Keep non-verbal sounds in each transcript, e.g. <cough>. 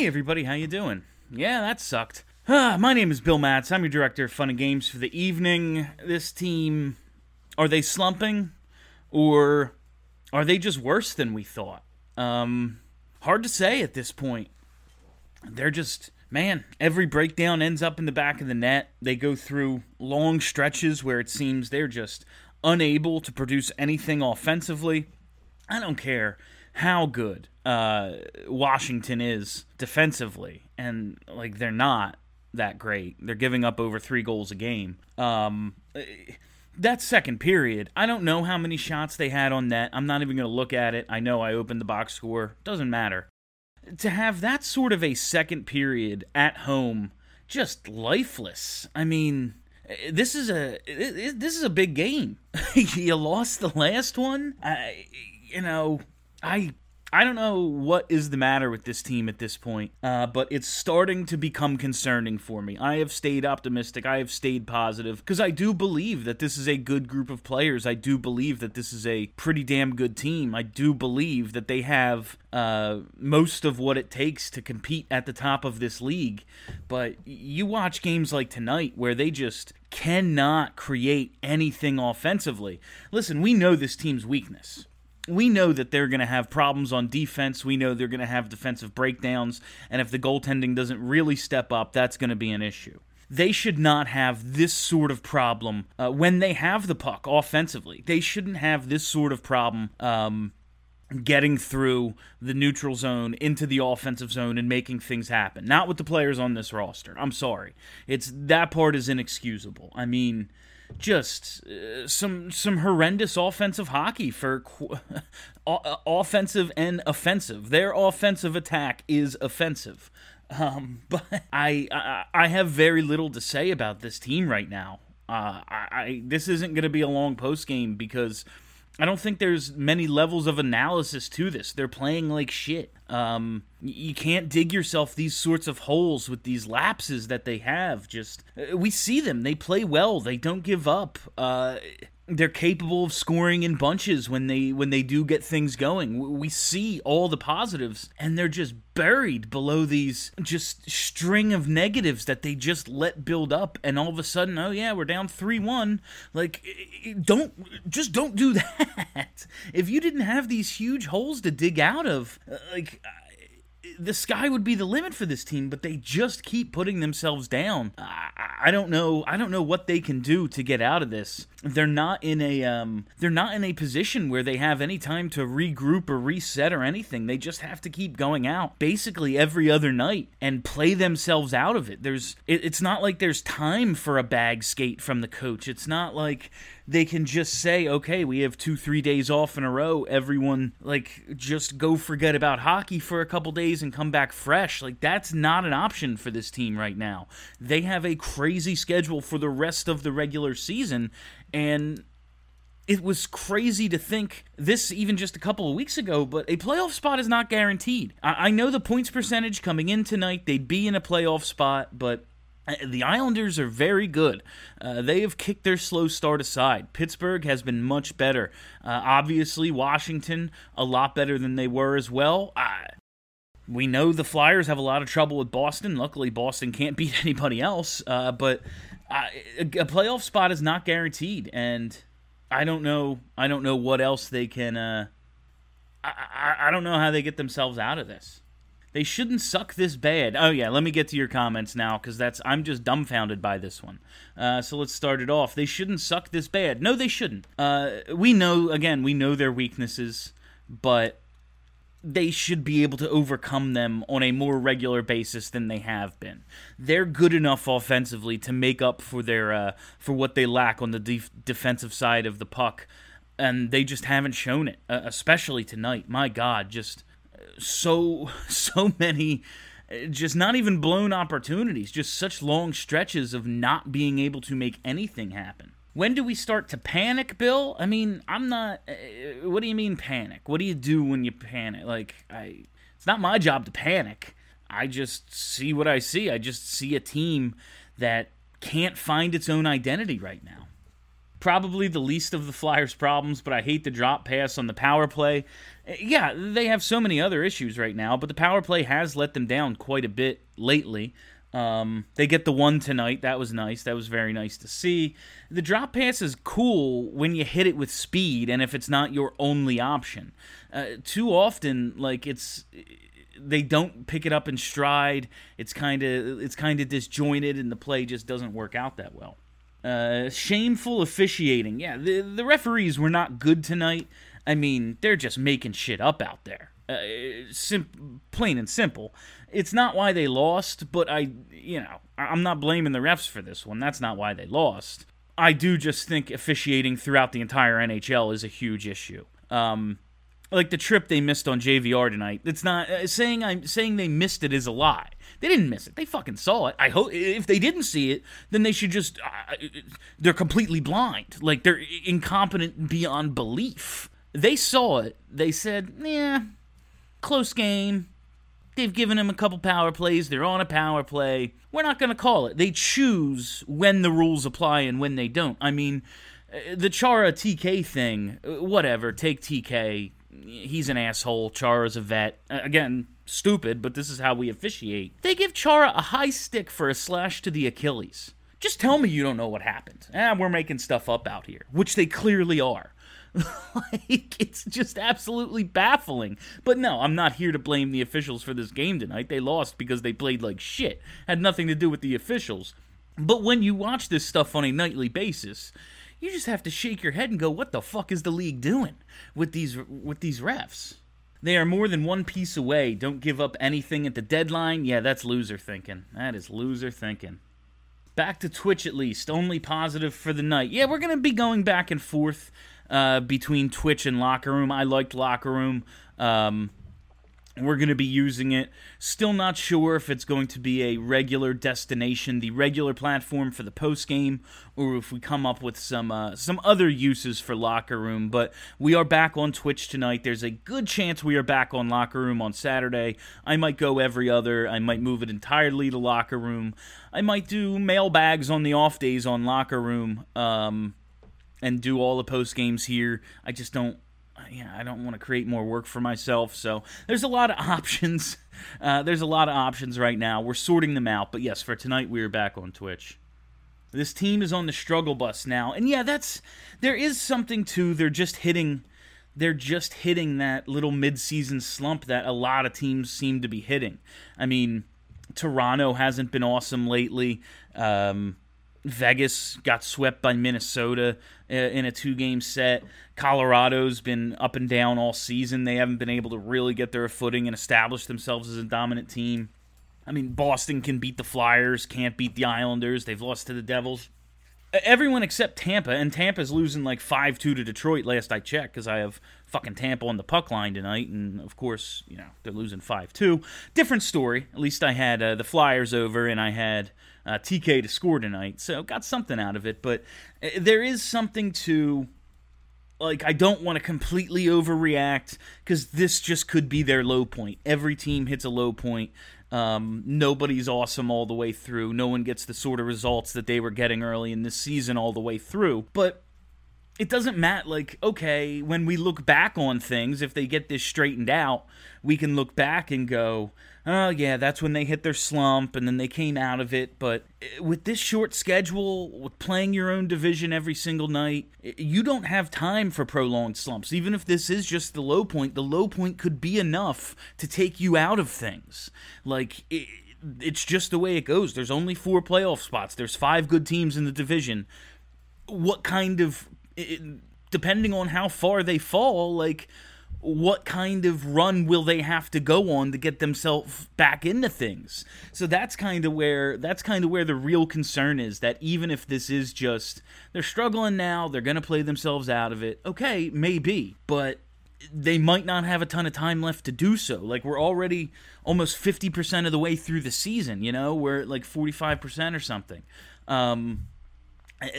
Hey everybody, how you doing? Yeah, that sucked. My name is Bill Matz. I'm your director of fun and games for the evening. This team, are they slumping, or are they just worse than we thought? Um, hard to say at this point. They're just man. Every breakdown ends up in the back of the net. They go through long stretches where it seems they're just unable to produce anything offensively. I don't care how good uh, Washington is defensively, and like they're not that great. They're giving up over three goals a game. Um, that second period, I don't know how many shots they had on net. I'm not even going to look at it. I know I opened the box score. Doesn't matter. To have that sort of a second period at home, just lifeless. I mean, this is a this is a big game. <laughs> you lost the last one. I, you know, I I don't know what is the matter with this team at this point, uh, but it's starting to become concerning for me. I have stayed optimistic. I have stayed positive because I do believe that this is a good group of players. I do believe that this is a pretty damn good team. I do believe that they have uh, most of what it takes to compete at the top of this league. But you watch games like tonight where they just cannot create anything offensively. Listen, we know this team's weakness we know that they're going to have problems on defense. We know they're going to have defensive breakdowns. And if the goaltending doesn't really step up, that's going to be an issue. They should not have this sort of problem uh, when they have the puck offensively. They shouldn't have this sort of problem um, getting through the neutral zone into the offensive zone and making things happen. Not with the players on this roster. I'm sorry. It's that part is inexcusable. I mean, just uh, some some horrendous offensive hockey for qu- <laughs> offensive and offensive. Their offensive attack is offensive. Um, <laughs> but I, I, I have very little to say about this team right now. Uh, I, I this isn't going to be a long post game because I don't think there's many levels of analysis to this. They're playing like shit. Um, you can't dig yourself these sorts of holes with these lapses that they have. Just uh, we see them. They play well. They don't give up. Uh, they're capable of scoring in bunches when they when they do get things going. We see all the positives and they're just buried below these just string of negatives that they just let build up and all of a sudden, oh yeah, we're down 3-1. Like don't just don't do <laughs> that. If you didn't have these huge holes to dig out of, uh, like the sky would be the limit for this team, but they just keep putting themselves down. I, I, don't know. I don't know what they can do to get out of this. They're not in a um, they're not in a position where they have any time to regroup or reset or anything. They just have to keep going out basically every other night and play themselves out of it. There's it, it's not like there's time for a bag skate from the coach. It's not like they can just say, okay, we have two, three days off in a row. Everyone, like, just go forget about hockey for a couple days and come back fresh. Like, that's not an option for this team right now. They have a crazy schedule for the rest of the regular season, and it was crazy to think this even just a couple of weeks ago, but a playoff spot is not guaranteed. I, know the points percentage coming in tonight, they'd be in a playoff spot, but the Islanders are very good. Uh, they have kicked their slow start aside. Pittsburgh has been much better. Uh, obviously, Washington a lot better than they were as well. Uh, we know the Flyers have a lot of trouble with Boston. Luckily, Boston can't <laughs> beat anybody else. Uh, but uh, a playoff spot is not guaranteed, and I don't know. I don't know what else they can. I, I, I don't know how they get themselves out of this. They shouldn't suck this bad. Oh yeah, let me get to your comments now because that's I'm just dumbfounded by this one. Uh, so let's start it off. They shouldn't suck this bad. No, they shouldn't. Uh, we know again, we know their weaknesses, but they should be able to overcome them on a more regular basis than they have been. They're good enough offensively to make up for their uh, for what they lack on the def- defensive side of the puck, and they just haven't shown it. Uh, especially tonight. My God, just so <laughs> so many just not even blown opportunities, just such long stretches of not being able to make anything happen. When do we start to panic, Bill? I mean, I'm not. Uh, what do you mean panic? What do you do when you panic? Like, I, it's not my job to panic. I just see what I see. I just see a team that can't find its own identity right now. Probably the least of the Flyers' problems, but I hate the drop pass on the power play. Yeah, they have so many other issues right now, but the power play has let them down quite a bit lately. Um, they get the one tonight. That was nice. That was very nice to see. The drop pass is cool when you hit it with speed and if it's not your only option. Uh, too often, like it's they don't pick it up in stride. It's kind of it's kind of disjointed, and the play just doesn't work out that well. Uh, shameful officiating. Yeah, the the referees were not good tonight. I mean, they're just making shit up out there. Uh, sim- plain and simple. It's not why they lost, but I, you know, I'm not blaming the refs for this one. That's not why they lost. I do just think officiating throughout the entire NHL is a huge issue. Um, like the trip they missed on JVR tonight. It's not uh, saying I'm saying they missed it is a lie. They didn't miss it. They fucking saw it. I hope if they didn't see it, then they should just uh, they're completely blind. Like they're incompetent beyond belief. They saw it. They said, "Yeah, close game. They've given him a couple power plays. They're on a power play. We're not going to call it." They choose when the rules apply and when they don't. I mean, uh, the Chara TK thing, uh, whatever, take TK he's an asshole. Chara's a vet. Again, stupid, but this is how we officiate. They give Chara a high stick for a slash to the Achilles. Just tell me you don't know what happened. Ah, we're making stuff up out here, which they clearly are. <laughs> like it's just absolutely baffling. But no, I'm not here to blame the officials for this game tonight. They lost because they played like shit. Had nothing to do with the officials. But when you watch this stuff on a nightly basis, you just have to shake your head and go, "What the fuck is the league doing with these with these refs?" They are more than one piece away. Don't give up anything at the deadline. Yeah, that's loser thinking. That is loser thinking. Back to Twitch at least. Only positive for the night. Yeah, we're going to be going back and forth uh, between Twitch and Locker Room. I liked Locker Room. Um, we're going to be using it. Still not sure if it's going to be a regular destination, the regular platform for the post game, or if we come up with some uh, some other uses for Locker Room. But we are back on Twitch tonight. There's a good chance we are back on Locker Room on Saturday. I might go every other. I might move it entirely to Locker Room. I might do mailbags on the off days on Locker Room. Um, and do all the post games here. I just don't yeah, I don't want to create more work for myself. So there's a lot of <laughs> options. Uh, there's a lot of options right now. We're sorting them out. But yes, for tonight, we are back on Twitch. This team is on the struggle bus now. And yeah, that's there is something to they're just hitting they're just hitting that little midseason slump that a lot of teams seem to be hitting. I mean, Toronto hasn't been awesome lately. Um, Vegas got swept by Minnesota uh, in a two game set. Colorado's been up and down all season. They haven't been able to really get their footing and establish themselves as a dominant team. I mean, Boston can beat the Flyers, can't beat the Islanders. They've lost to the Devils. Everyone except Tampa, and Tampa's losing like 5 2 to Detroit last I checked because I have fucking Tampa on the puck line tonight. And of course, you know, they're losing 5 2. Different story. At least I had uh, the Flyers over and I had uh, TK to score tonight. So got something out of it. But uh, there is something to like I don't want to completely overreact because this just could be their low point. Every team hits a low point. Um, nobody's awesome all the way through. No one gets the sort of results that they were getting early in this season all the way through. But it doesn't matter. Like, okay, when we look back on things, if they get this straightened out, we can look back and go, oh, yeah, that's when they hit their slump and then they came out of it. But eh, with this short schedule, with playing your own division every single night, eh, you don't have time for prolonged slumps. Even if this is just the low point, the low point could be enough to take you out of things. Like, it, it's just the way it goes. There's only four playoff spots. There's five good teams in the division. What kind of it, depending on how far they fall, like what kind of run will they have to go on to get themselves back into things? So that's kind of where that's kind of where the real concern is that even if this is just they're struggling now they're going to play themselves out of it okay maybe but they might not have a ton of time left to do so. Like we're already almost 50% of the way through the season you know? We're at like 45% or something. Um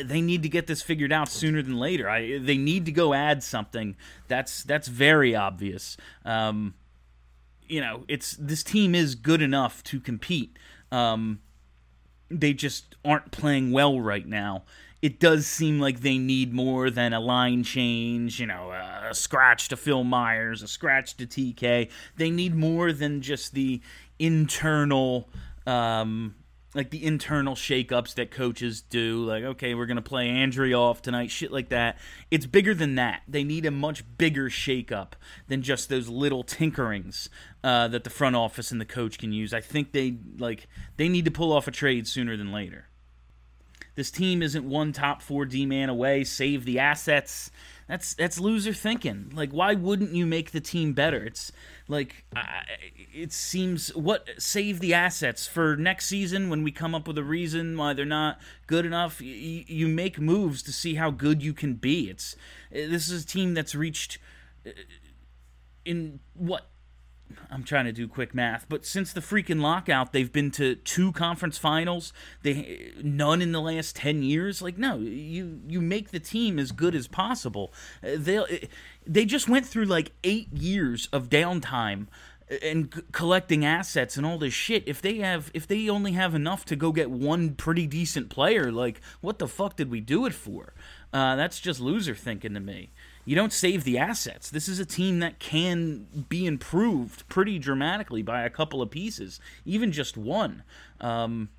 they need to get this figured out sooner than later. I, they need to go add something. That's that's very obvious. Um, you know, it's this team is good enough to compete. Um, they just aren't playing well right now. It does seem like they need more than a line change, you know, a scratch to Phil Myers, a scratch to TK. They need more than just the internal um, like the internal shakeups that coaches do, like okay, we're gonna play Andreoff tonight, shit like that. It's bigger than that. They need a much bigger shakeup than just those little tinkerings uh, that the front office and the coach can use. I think they like they need to pull off a trade sooner than later. This team isn't one top four D man away. Save the assets. That's that's loser thinking. Like, why wouldn't you make the team better? It's like it seems what save the assets for next season when we come up with a reason why they're not good enough. You, you make moves to see how good you can be. It's this is a team that's reached uh, in what I'm trying to do quick math, but since the freaking lockout, they've been to two conference finals. They none in the last ten years. Like, no, you you make the team as good as possible. Uh, they uh, they just went through like eight years of downtime uh, and c- collecting assets and all this shit. If they have if they only have enough to go get one pretty decent player, like what the fuck did we do it for? Uh, that's just loser thinking to me you don't save the assets. This is a team that can be improved pretty dramatically by a couple of pieces, even just one. Um,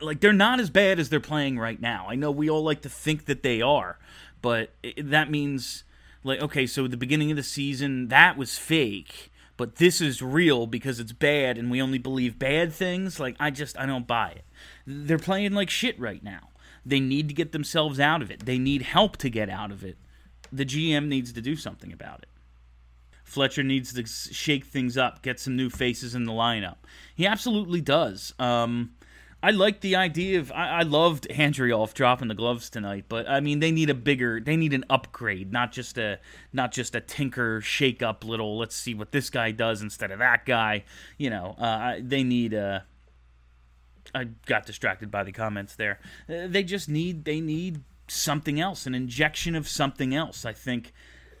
like they're not as bad as they're playing right now. I know we all like to think that they are, but it, that means like okay, so the beginning of the season that was fake, but this is real because it's bad and we only believe bad things. Like I just I don't buy it. They're playing like shit right now. They need to get themselves out of it. They need help to get out of it the GM needs to do something about it. Fletcher needs to shake things up, get some new faces in the lineup. He absolutely does. Um, I like the idea of. I, I loved Andreoff dropping the gloves tonight, but I mean they need a bigger. They need an upgrade, not just a not just a tinker shake up little. Let's see what this guy does instead of that guy. You know, uh, they need a. I got distracted by the comments there. Uh, they just need. They need something else, an injection of something else. I think.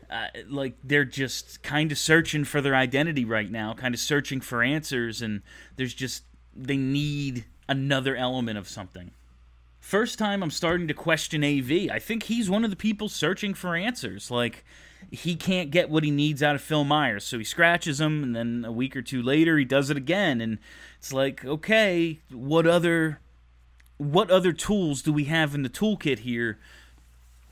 Uh, like they're just kind of searching for their identity right now, kind of searching for answers, and there's just they need another element of something. First time I'm starting to question AV. I think he's one of the people searching for answers. Like he can't get what he needs out of Phil Myers, so he scratches him, and then a week or two later he does it again, and it's like, okay, what other what other tools do we have in the toolkit here?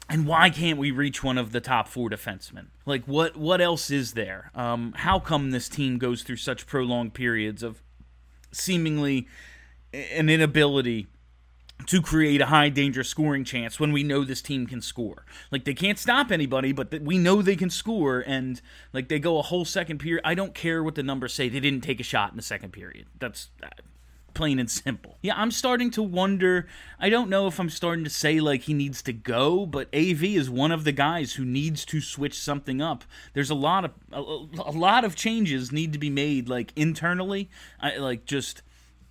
And why can't we reach one of the top four defensemen? Like, what what else is there? Um, how come this team goes through such prolonged periods of seemingly an inability to create a high danger scoring chance when we know this team can score. Like they can't stop anybody, but th- we know they can score and like they go a whole second period. I don't care what the numbers say. They didn't take a shot in the second period. That's uh, plain and simple. Yeah, I'm starting to wonder. I don't know if I'm starting to say like he needs to go, but AV is one of the guys who needs to switch something up. There's a lot of a, a lot of changes need to be made like internally. I, like just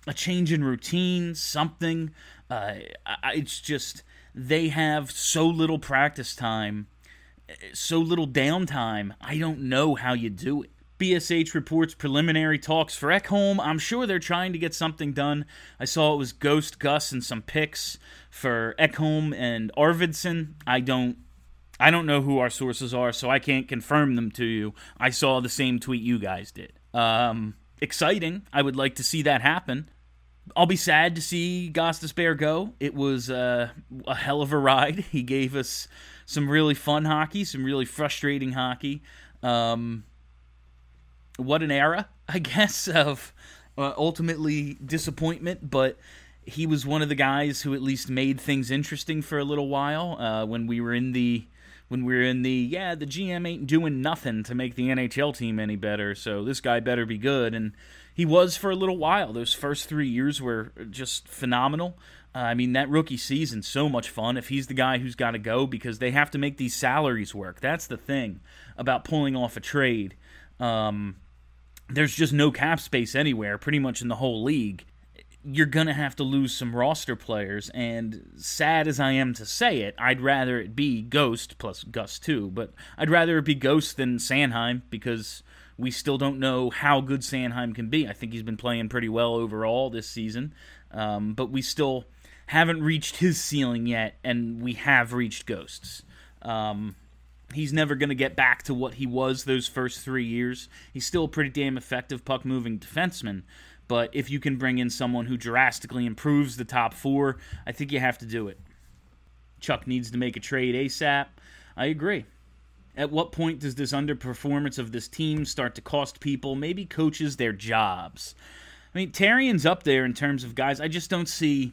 a change in routine, something. Uh, it's just they have so little practice time, so little downtime. I don't know how you do it. BSH reports preliminary talks for Ekholm. I'm sure they're trying to get something done. I saw it was Ghost Gus and some picks for Ekholm and Arvidsson. I don't I don't know who our sources are, so I can't confirm them to you. I saw the same tweet you guys did. Um, exciting. I would like to see that happen. I'll be sad to see Gostisbehere go. It was uh, a hell of a ride. <laughs> He gave us some really fun hockey, some really frustrating hockey. Um, what an era, <laughs> I guess, of uh, ultimately disappointment, but he was one of the guys who at least made things interesting for a little while uh, when we were in the when we were in the yeah the GM ain't doing nothing to make the NHL team any better so this guy better be good and he was for a little while. Those first three years were just phenomenal. Uh, I mean that rookie season so much fun. If he's the guy who's got to go because they have to make these salaries work. That's the thing about pulling off a trade. Um, there's just no cap space anywhere, pretty much in the whole league. You're going to have to lose some roster players, and sad as I am to say it, I'd rather it be Ghost plus Gus too, but I'd rather it be Ghost than Sanheim because We still don't know how good Sanheim can be. I think he's been playing pretty well overall this season, um, but we still haven't reached his ceiling yet, and we have reached Ghosts. Um, he's never going to get back to what he was those first three years. He's still a pretty damn effective puck moving defenseman, but if you can bring in someone who drastically improves the top four, I think you have to do it. Chuck needs to make a trade ASAP. I agree. At what point does this underperformance of this team start to cost people, maybe coaches, their jobs? I mean, Therrien's up there in terms of guys. I just don't see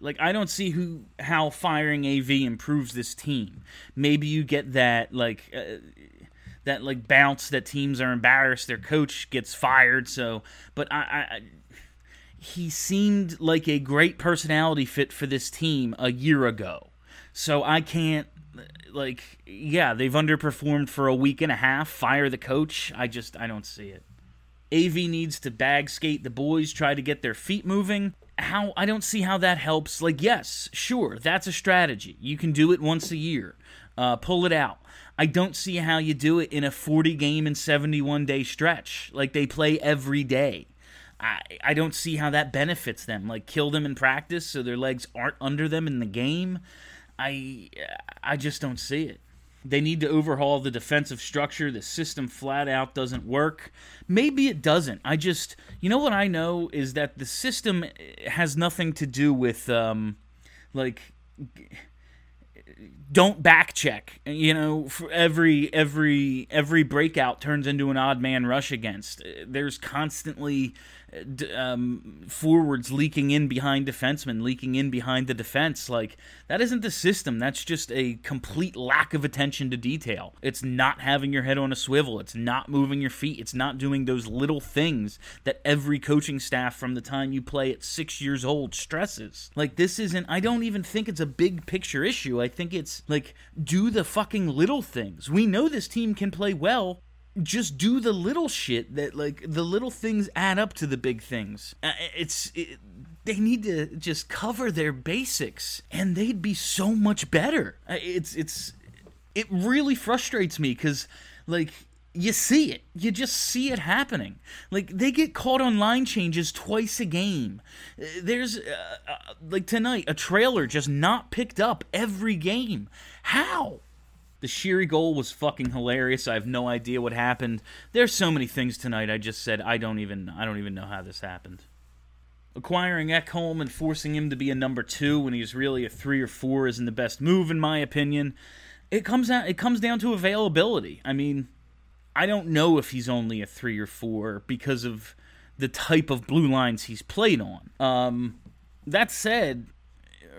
like I don't see who how firing AV improves this team. Maybe you get that like uh, that like bounce that teams are embarrassed their coach gets fired. So, but I, I he seemed like a great personality fit for this team a year ago. So I can't like yeah, they've underperformed for a week and a half. Fire the coach. I just I don't see it. AV needs to bag skate the boys, try to get their feet moving how I don't see how that helps. Like, yes, sure, that's a strategy. You can do it once a year, uh, pull it out. I don't see how you do it in a 40 game and 71 day stretch. Like they play every day. I, I don't see how that benefits them. Like kill them in practice so their legs aren't under them in the game. I I just don't see it. They need to overhaul the defensive structure. The system flat out doesn't work. Maybe it doesn't. I just, you know what I know is that the system has nothing to do with, um, like, don't back check. You know, every every every breakout turns into an odd man rush against. There's constantly um, forwards leaking in behind defensemen, leaking in behind the defense. Like that isn't the system. That's just a complete lack of attention to detail. It's not having your head on a swivel. It's not moving your feet. It's not doing those little things that every coaching staff from the time you play at six years old stresses. Like this isn't. I don't even think it's a big picture issue. I think it's like do the fucking little things. We know this team can play well just do the little shit that like the little things add up to the big things. Uh, it's it, they need to just cover their basics and they'd be so much better. It's it's it really frustrates me cuz like you see it. You just see it happening. Like they get caught on line changes twice a game. Uh, there's uh, uh, like tonight a trailer just not picked up every game. How? The Sheary goal was fucking hilarious. I have no idea what happened. There's so many things tonight. I just said I don't even I don't even know how this happened. Acquiring Ekholm and forcing him to be a number two when he's really a three or four isn't the best move in my opinion. It comes out it comes down to availability. I mean, I don't know if he's only a three or four because of the type of blue lines he's played on. Um, that said,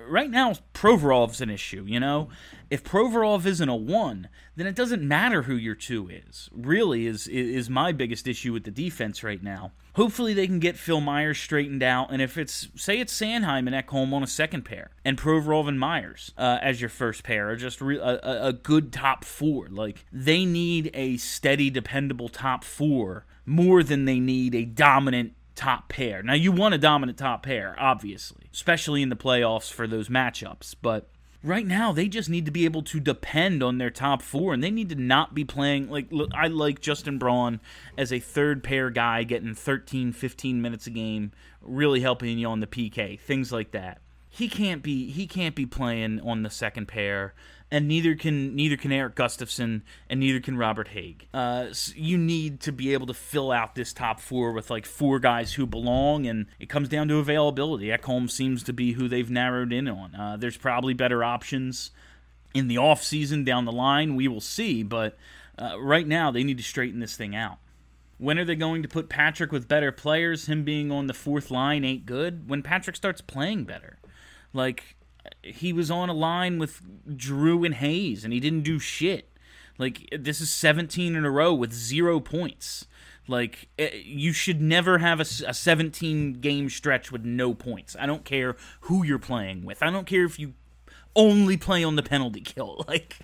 right now Provorov's an issue, you know? If Provorov isn't a 1, then it doesn't matter who your 2 is. Really is is my biggest issue with the defense right now. Hopefully they can get Phil Myers straightened out and if it's say it's Sanheim and Ekholm on a second pair and Provorov and Myers uh, as your first pair or just re- a, a good top 4. Like they need a steady dependable top 4 more than they need a dominant top pair. Now, you want a dominant top pair, obviously, especially in the playoffs for those matchups, but right now they just need to be able to depend on their top four and they need to not be playing like look, i like justin braun as a third pair guy getting 13 15 minutes a game really helping you on the pk things like that he can't be he can't be playing on the second pair and neither can neither can Erik Gustafsson, and neither can Robert Hagg. Uh, so you need to be able to fill out this top four with like four guys who belong, and it comes down to availability. Ekholm seems to be who they've narrowed in on. Uh, there's probably better options in the off season down the line. We will see, but uh, right now they need to straighten this thing out. When are they going to put Patrick with better players? Him being on the fourth line ain't good. When Patrick starts playing better, like he was on a line with Drew and Hayes, and he didn't do shit. Like this is 17 in a row with zero points. Like eh, you should never have a, a 17 game stretch with no points. I don't care who you're playing with. I don't care if you only play on the penalty kill. <laughs> Like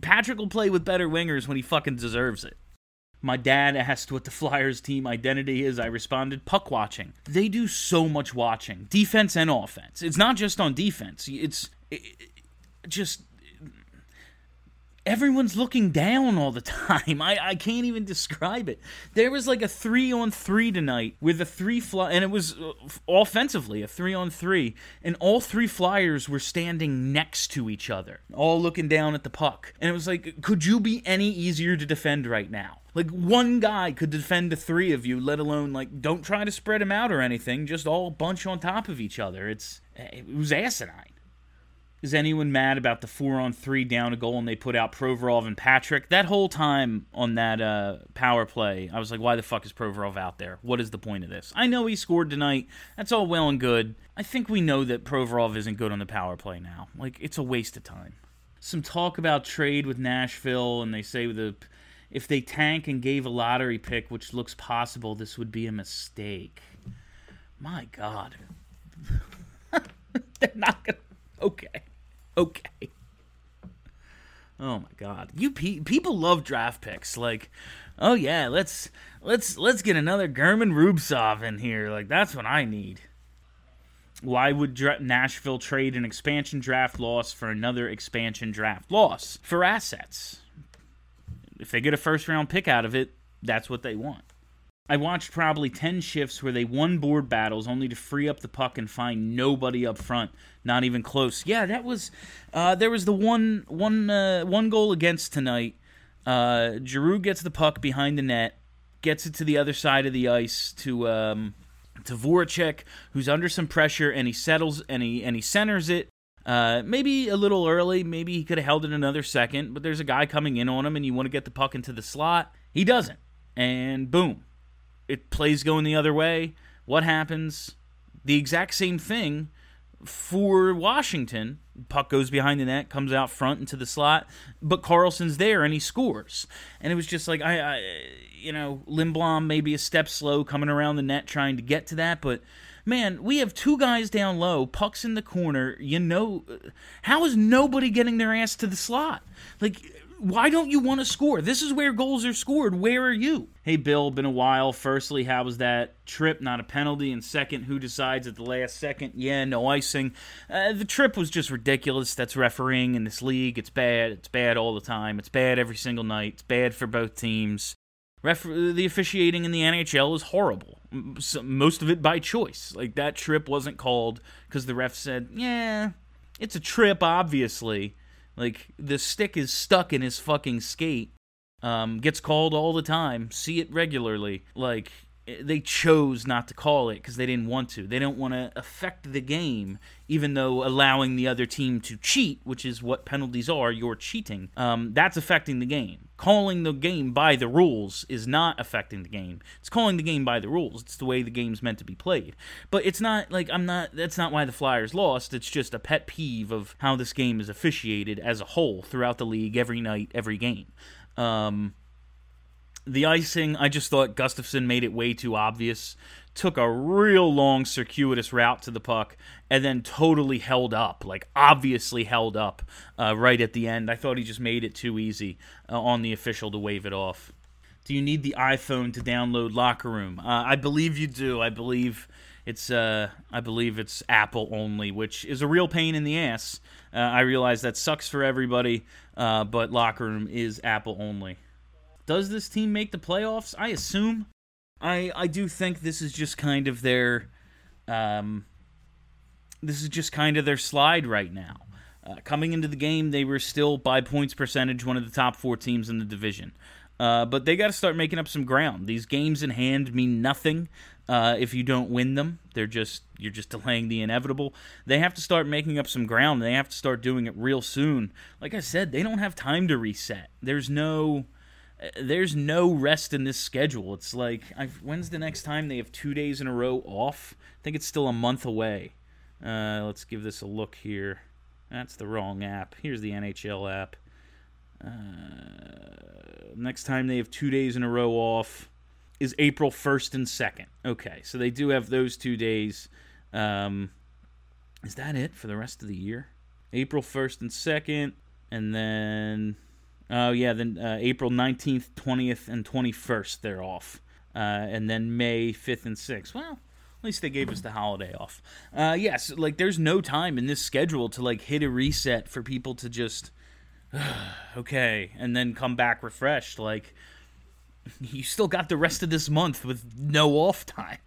Patrick will play with better wingers when he fucking deserves it. My dad asked what the Flyers team identity is. I responded, puck watching. They do so much watching, defense and offense. It's not just on defense. It's it, just everyone's looking down all the <laughs> time. I, I can't even describe it. There was like a three on three tonight with a three fly, and it was uh, offensively a three on three, and all three flyers were standing next to each other, all looking down at the puck. And it was like, could you be any easier to defend right now? Like one guy could defend the three of you, let alone like don't try to spread them out or anything. Just all bunch on top of each other. It's it was asinine. Is anyone mad about the four on three down a goal and they put out Provorov and Patrick? That whole time on that uh, power play, I was like, why the fuck is Provorov out there? What is the point of this? I know he scored tonight. That's all well and good. I think we know that Provorov isn't good on the power play now. Like, it's a waste of time. Some talk about trade with Nashville, and they say the if they tank and gave a lottery pick, which looks possible, this would be a mistake. My God. <laughs> They're not going to. Okay okay. Oh my god. You pe- people love draft picks like oh yeah, let's let's let's get another German Rubtsov in here. Like that's what I need. Why would Dra- Nashville trade an expansion draft loss for another expansion draft loss for assets? If they get a first round pick out of it, that's what they want. I watched probably 10 shifts where they won board battles only to free up the puck and find nobody up front, not even close. Yeah, that was uh, there was the one one uh, one goal against tonight. Uh, Giroux gets the puck behind the net, gets it to the other side of the ice to um, to Voracek, who's under some pressure, and he settles and he and he centers it. Uh, maybe a little early, maybe he could have held it another second, but there's a guy coming in on him, and you want to get the puck into the slot. He doesn't, and boom, it plays going the other way. What happens? The exact same thing for Washington. Puck goes behind the net, comes out front into the slot, but Carlson's there and he scores. And it was just like I, I you know, Lindblom maybe a step slow coming around the net trying to get to that, but man, we have two guys down low, pucks in the corner. You know, how is nobody getting their ass to the slot? Like why don't you want to score? This is where goals are scored. Where are you? Hey, Bill, been a while. Firstly, how was that trip? Not a penalty. And second, who decides at the last second? Yeah, no icing. Uh, the trip was just ridiculous. That's refereeing in this league. It's bad. It's bad all the time. It's bad every single night. It's bad for both teams. Ref- the officiating in the NHL is horrible. most of it by choice. Like that trip wasn't called because the ref said, "Yeah, it's a trip, obviously." Like the stick is stuck in his fucking skate. Um, gets called all the time. See it regularly. Like they chose not to call it because they didn't want to. They don't want to affect the game, even though allowing the other team to cheat, which is what penalties are, you're cheating. Um, that's affecting the game calling the game by the rules is not affecting the game. It's calling the game by the rules. It's the way the game's meant to be played. But it's not like I'm not that's not why the Flyers lost. It's just a pet peeve of how this game is officiated as a whole throughout the league every night, every game. Um, the icing, I just thought Gustafsson made it way too obvious took a real long circuitous route to the puck and then totally held up, like obviously held up uh, right at the end. I thought he just made it too easy uh, on the official to wave it off. Do you need the iPhone to download Locker Room? Uh, I believe you do. I believe it's uh, I believe it's Apple only, which is a real pain in the ass. Uh, I realize that sucks for everybody, uh, but Locker Room is Apple only. Does this team make the playoffs? I assume. I I do think this is just kind of their um, this is just kind of their slide right now. Uh, coming into the game, they were still by points percentage one of the top four teams in the division. Uh, but they got to start making up some ground. These games in hand mean nothing uh, if you don't win them. They're just you're just delaying the inevitable. They have to start making up some ground. They have to start doing it real soon. Like I said, they don't have time to reset. There's no there's no rest in this schedule. It's like I've, when's the next time they have two days in a row off? I think it's still a month away. Uh, let's give this a look here. That's the wrong app. Here's the NHL app. Uh, next time they have two days in a row off is April 1st and 2nd. Okay, so they do have those two days. Um, is that it for the rest of the year? April 1st and 2nd, and then Oh yeah, then uh, April nineteenth, twentieth, and twenty-first they're off, uh, and then May fifth and sixth. Well, at least they gave us the holiday off. Uh, yes, like there's no time in this schedule to like hit a reset for people to just <sighs> okay, and then come back refreshed. Like, you still got the rest of this month with no off time.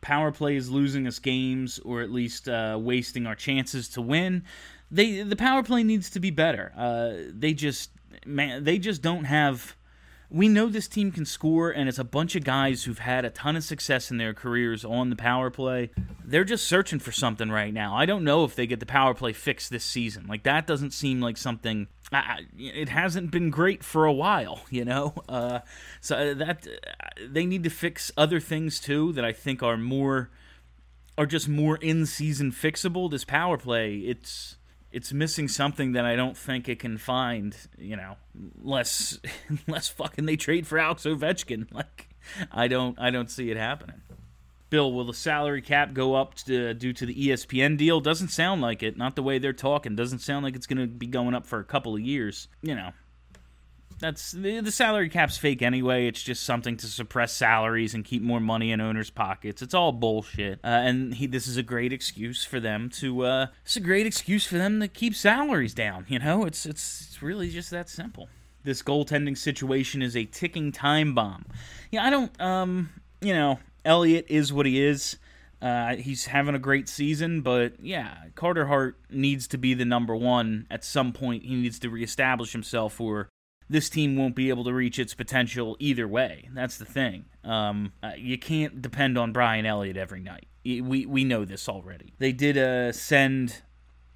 Power play is losing us games, or at least uh, wasting our chances to win. They the power play needs to be better. Uh, they just man, they just don't have we know this team can score, and it's a bunch of guys who've had a ton of success in their careers on the power play. They're just searching for something right now. I don't know if they get the power play fixed this season. Like, that doesn't seem like something. it hasn't been great for a while, <laughs> you know? Uh, so uh, that. Uh, they need to fix other things, too, that I think are more. are just more in season fixable. This power play, it's it's missing something that I don't think it can find. You know, less <laughs> less fucking they trade for Alex Ovechkin. <laughs> Like, I don't I don't see it happening. Bill, will the salary cap go up to, due to the ESPN deal? Doesn't sound like it. Not the way they're talking. Doesn't sound like it's going to be going up for a couple of years. You know, that's the, salary cap's fake anyway. It's just something to suppress salaries and keep more money in owners' pockets. It's all bullshit. Uh, and he, this is a great excuse for them to. Uh, it's a great excuse for them to keep salaries down. You know, it's it's it's really just that simple. This goaltending situation is a ticking time bomb. Yeah, I don't. Um, you know, Elliott is what he is. Uh, he's having a great season, but yeah, Carter Hart needs to be the number one at some point. He needs to reestablish himself, or this team won't be able to reach its potential either way. That's the thing. Um, uh, you can't depend on Brian Elliott every night. We we know this already. They did uh, send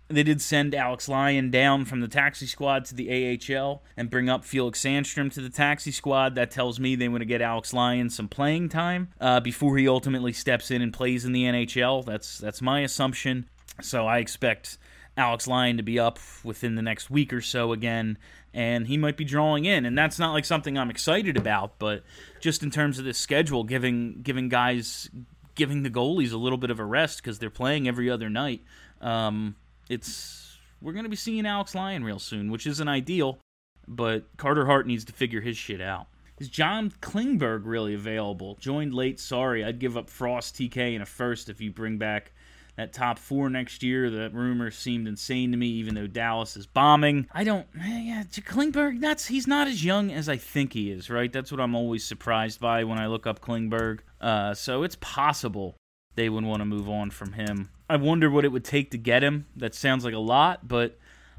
they did send Alex Lyon down from the taxi squad to the AHL and bring up Felix Sandstrom to the taxi squad. That tells me they want to get Alex Lyon some playing time uh, before he ultimately steps in and plays in the NHL. That's that's my assumption. So I expect Alex Lyon to be up within the next week or so again and he might be drawing in and that's not like something I'm excited about but just in terms of this schedule giving giving guys giving the goalies a little bit of a rest because they're playing every other night um, it's we're going to be seeing Alex Lyon real soon which isn't ideal but Carter Hart needs to figure his shit out is John Klingberg really available? Joined late, sorry. I'd give up Frost, TK, and a first if you bring back that top four next year. The rumor seemed insane to me, even though Dallas is bombing. I don't. Eh, yeah, Klingberg. That's he's not as young as I think he is. Right. That's what I'm always surprised by when I look up Klingberg. Uh, so it's possible they would want to move on from him. I wonder what it would take to get him. That sounds like a lot, but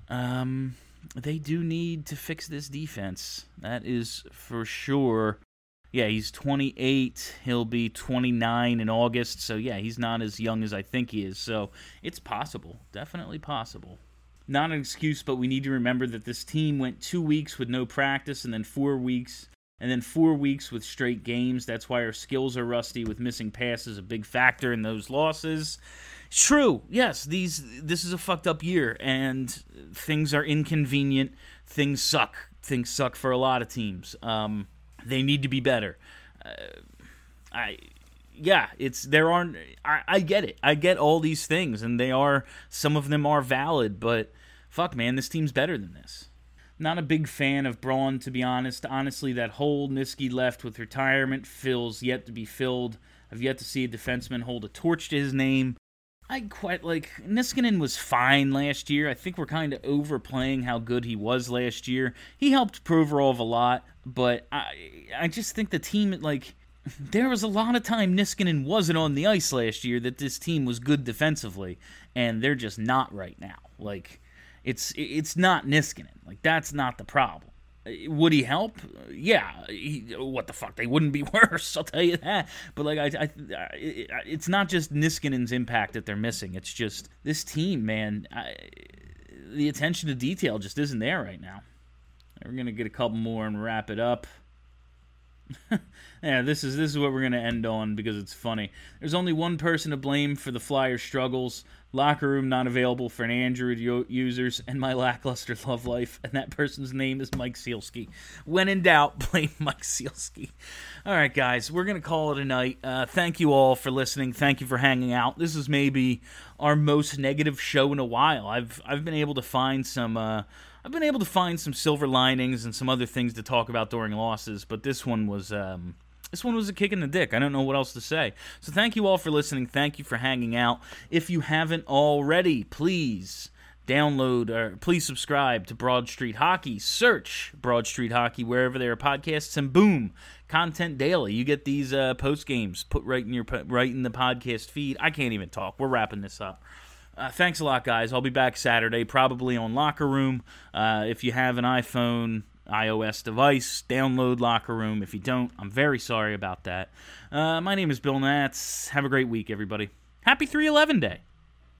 um, they do need to fix this defense. That is for sure. Yeah, he's 28. He'll be 29 in August. So, yeah, he's not as young as I think he is. So, it's possible. Definitely possible. Not an excuse, but we need to remember that this team went two weeks with no practice and then four weeks and then four weeks with straight games. That's why our skills are rusty with missing passes, a big factor in those losses. True, yes, these this is a fucked up year and things are inconvenient. Things suck. Things suck for a lot of teams. Um, they need to be better. Uh, I yeah, it's there aren't. I, I get it. I get all these things, and they are some of them are valid. But fuck, man, this team's better than this. Not a big fan of Braun, to be honest. Honestly, that hole Niski left with retirement fills yet to be filled. I've yet to see a defenseman hold a torch to his name. I quite like Niskanen was fine last year. I think we're kind of overplaying how good he was last year. He helped Provorov a lot, but I I just think the team like <laughs> there was a lot of time Niskanen wasn't on the ice last year that this team was good defensively, and they're just not right now. Like it's it's not Niskanen. Like that's not the problem. Would he help? Yeah. He, what the fuck? They wouldn't be <laughs> worse. I'll tell you that. But like, I, I, it's not just Niskanen's impact that they're missing. It's just this team, man. I, the attention to detail just isn't there right now. We're gonna get a couple more and wrap it up. <laughs> yeah, this is this is what we're gonna end on because it's funny. There's only one person to blame for the Flyers' struggles. Locker room not available for an Android users, and my lackluster love life. And that person's name is Mike Sielski. When in doubt, <laughs> blame Mike Sielski. All right, guys, we're gonna call it a night. Uh, thank you all for listening. Thank you for hanging out. This is maybe our most negative show in a while. I've I've been able to find some. Uh, I've been able to find some silver linings and some other things to talk about during losses, but this one was um, this one was a kick in the dick. I don't know what else to say. So thank you all for listening. Thank you for hanging out. If you haven't already, please Download or please subscribe to Broad Street Hockey. Search Broad Street Hockey wherever there are podcasts, and boom, content daily. You get these uh, post games put right in your right in the podcast feed. I can't even talk. We're wrapping this up. Uh, thanks a lot, guys. I'll be back Saturday, probably on Locker Room. Uh, if you have an iPhone, iOS device, download Locker Room. If you don't, I'm very sorry about that. Uh, my name is Bill Nats. Have a great week, everybody. Happy 311 Day.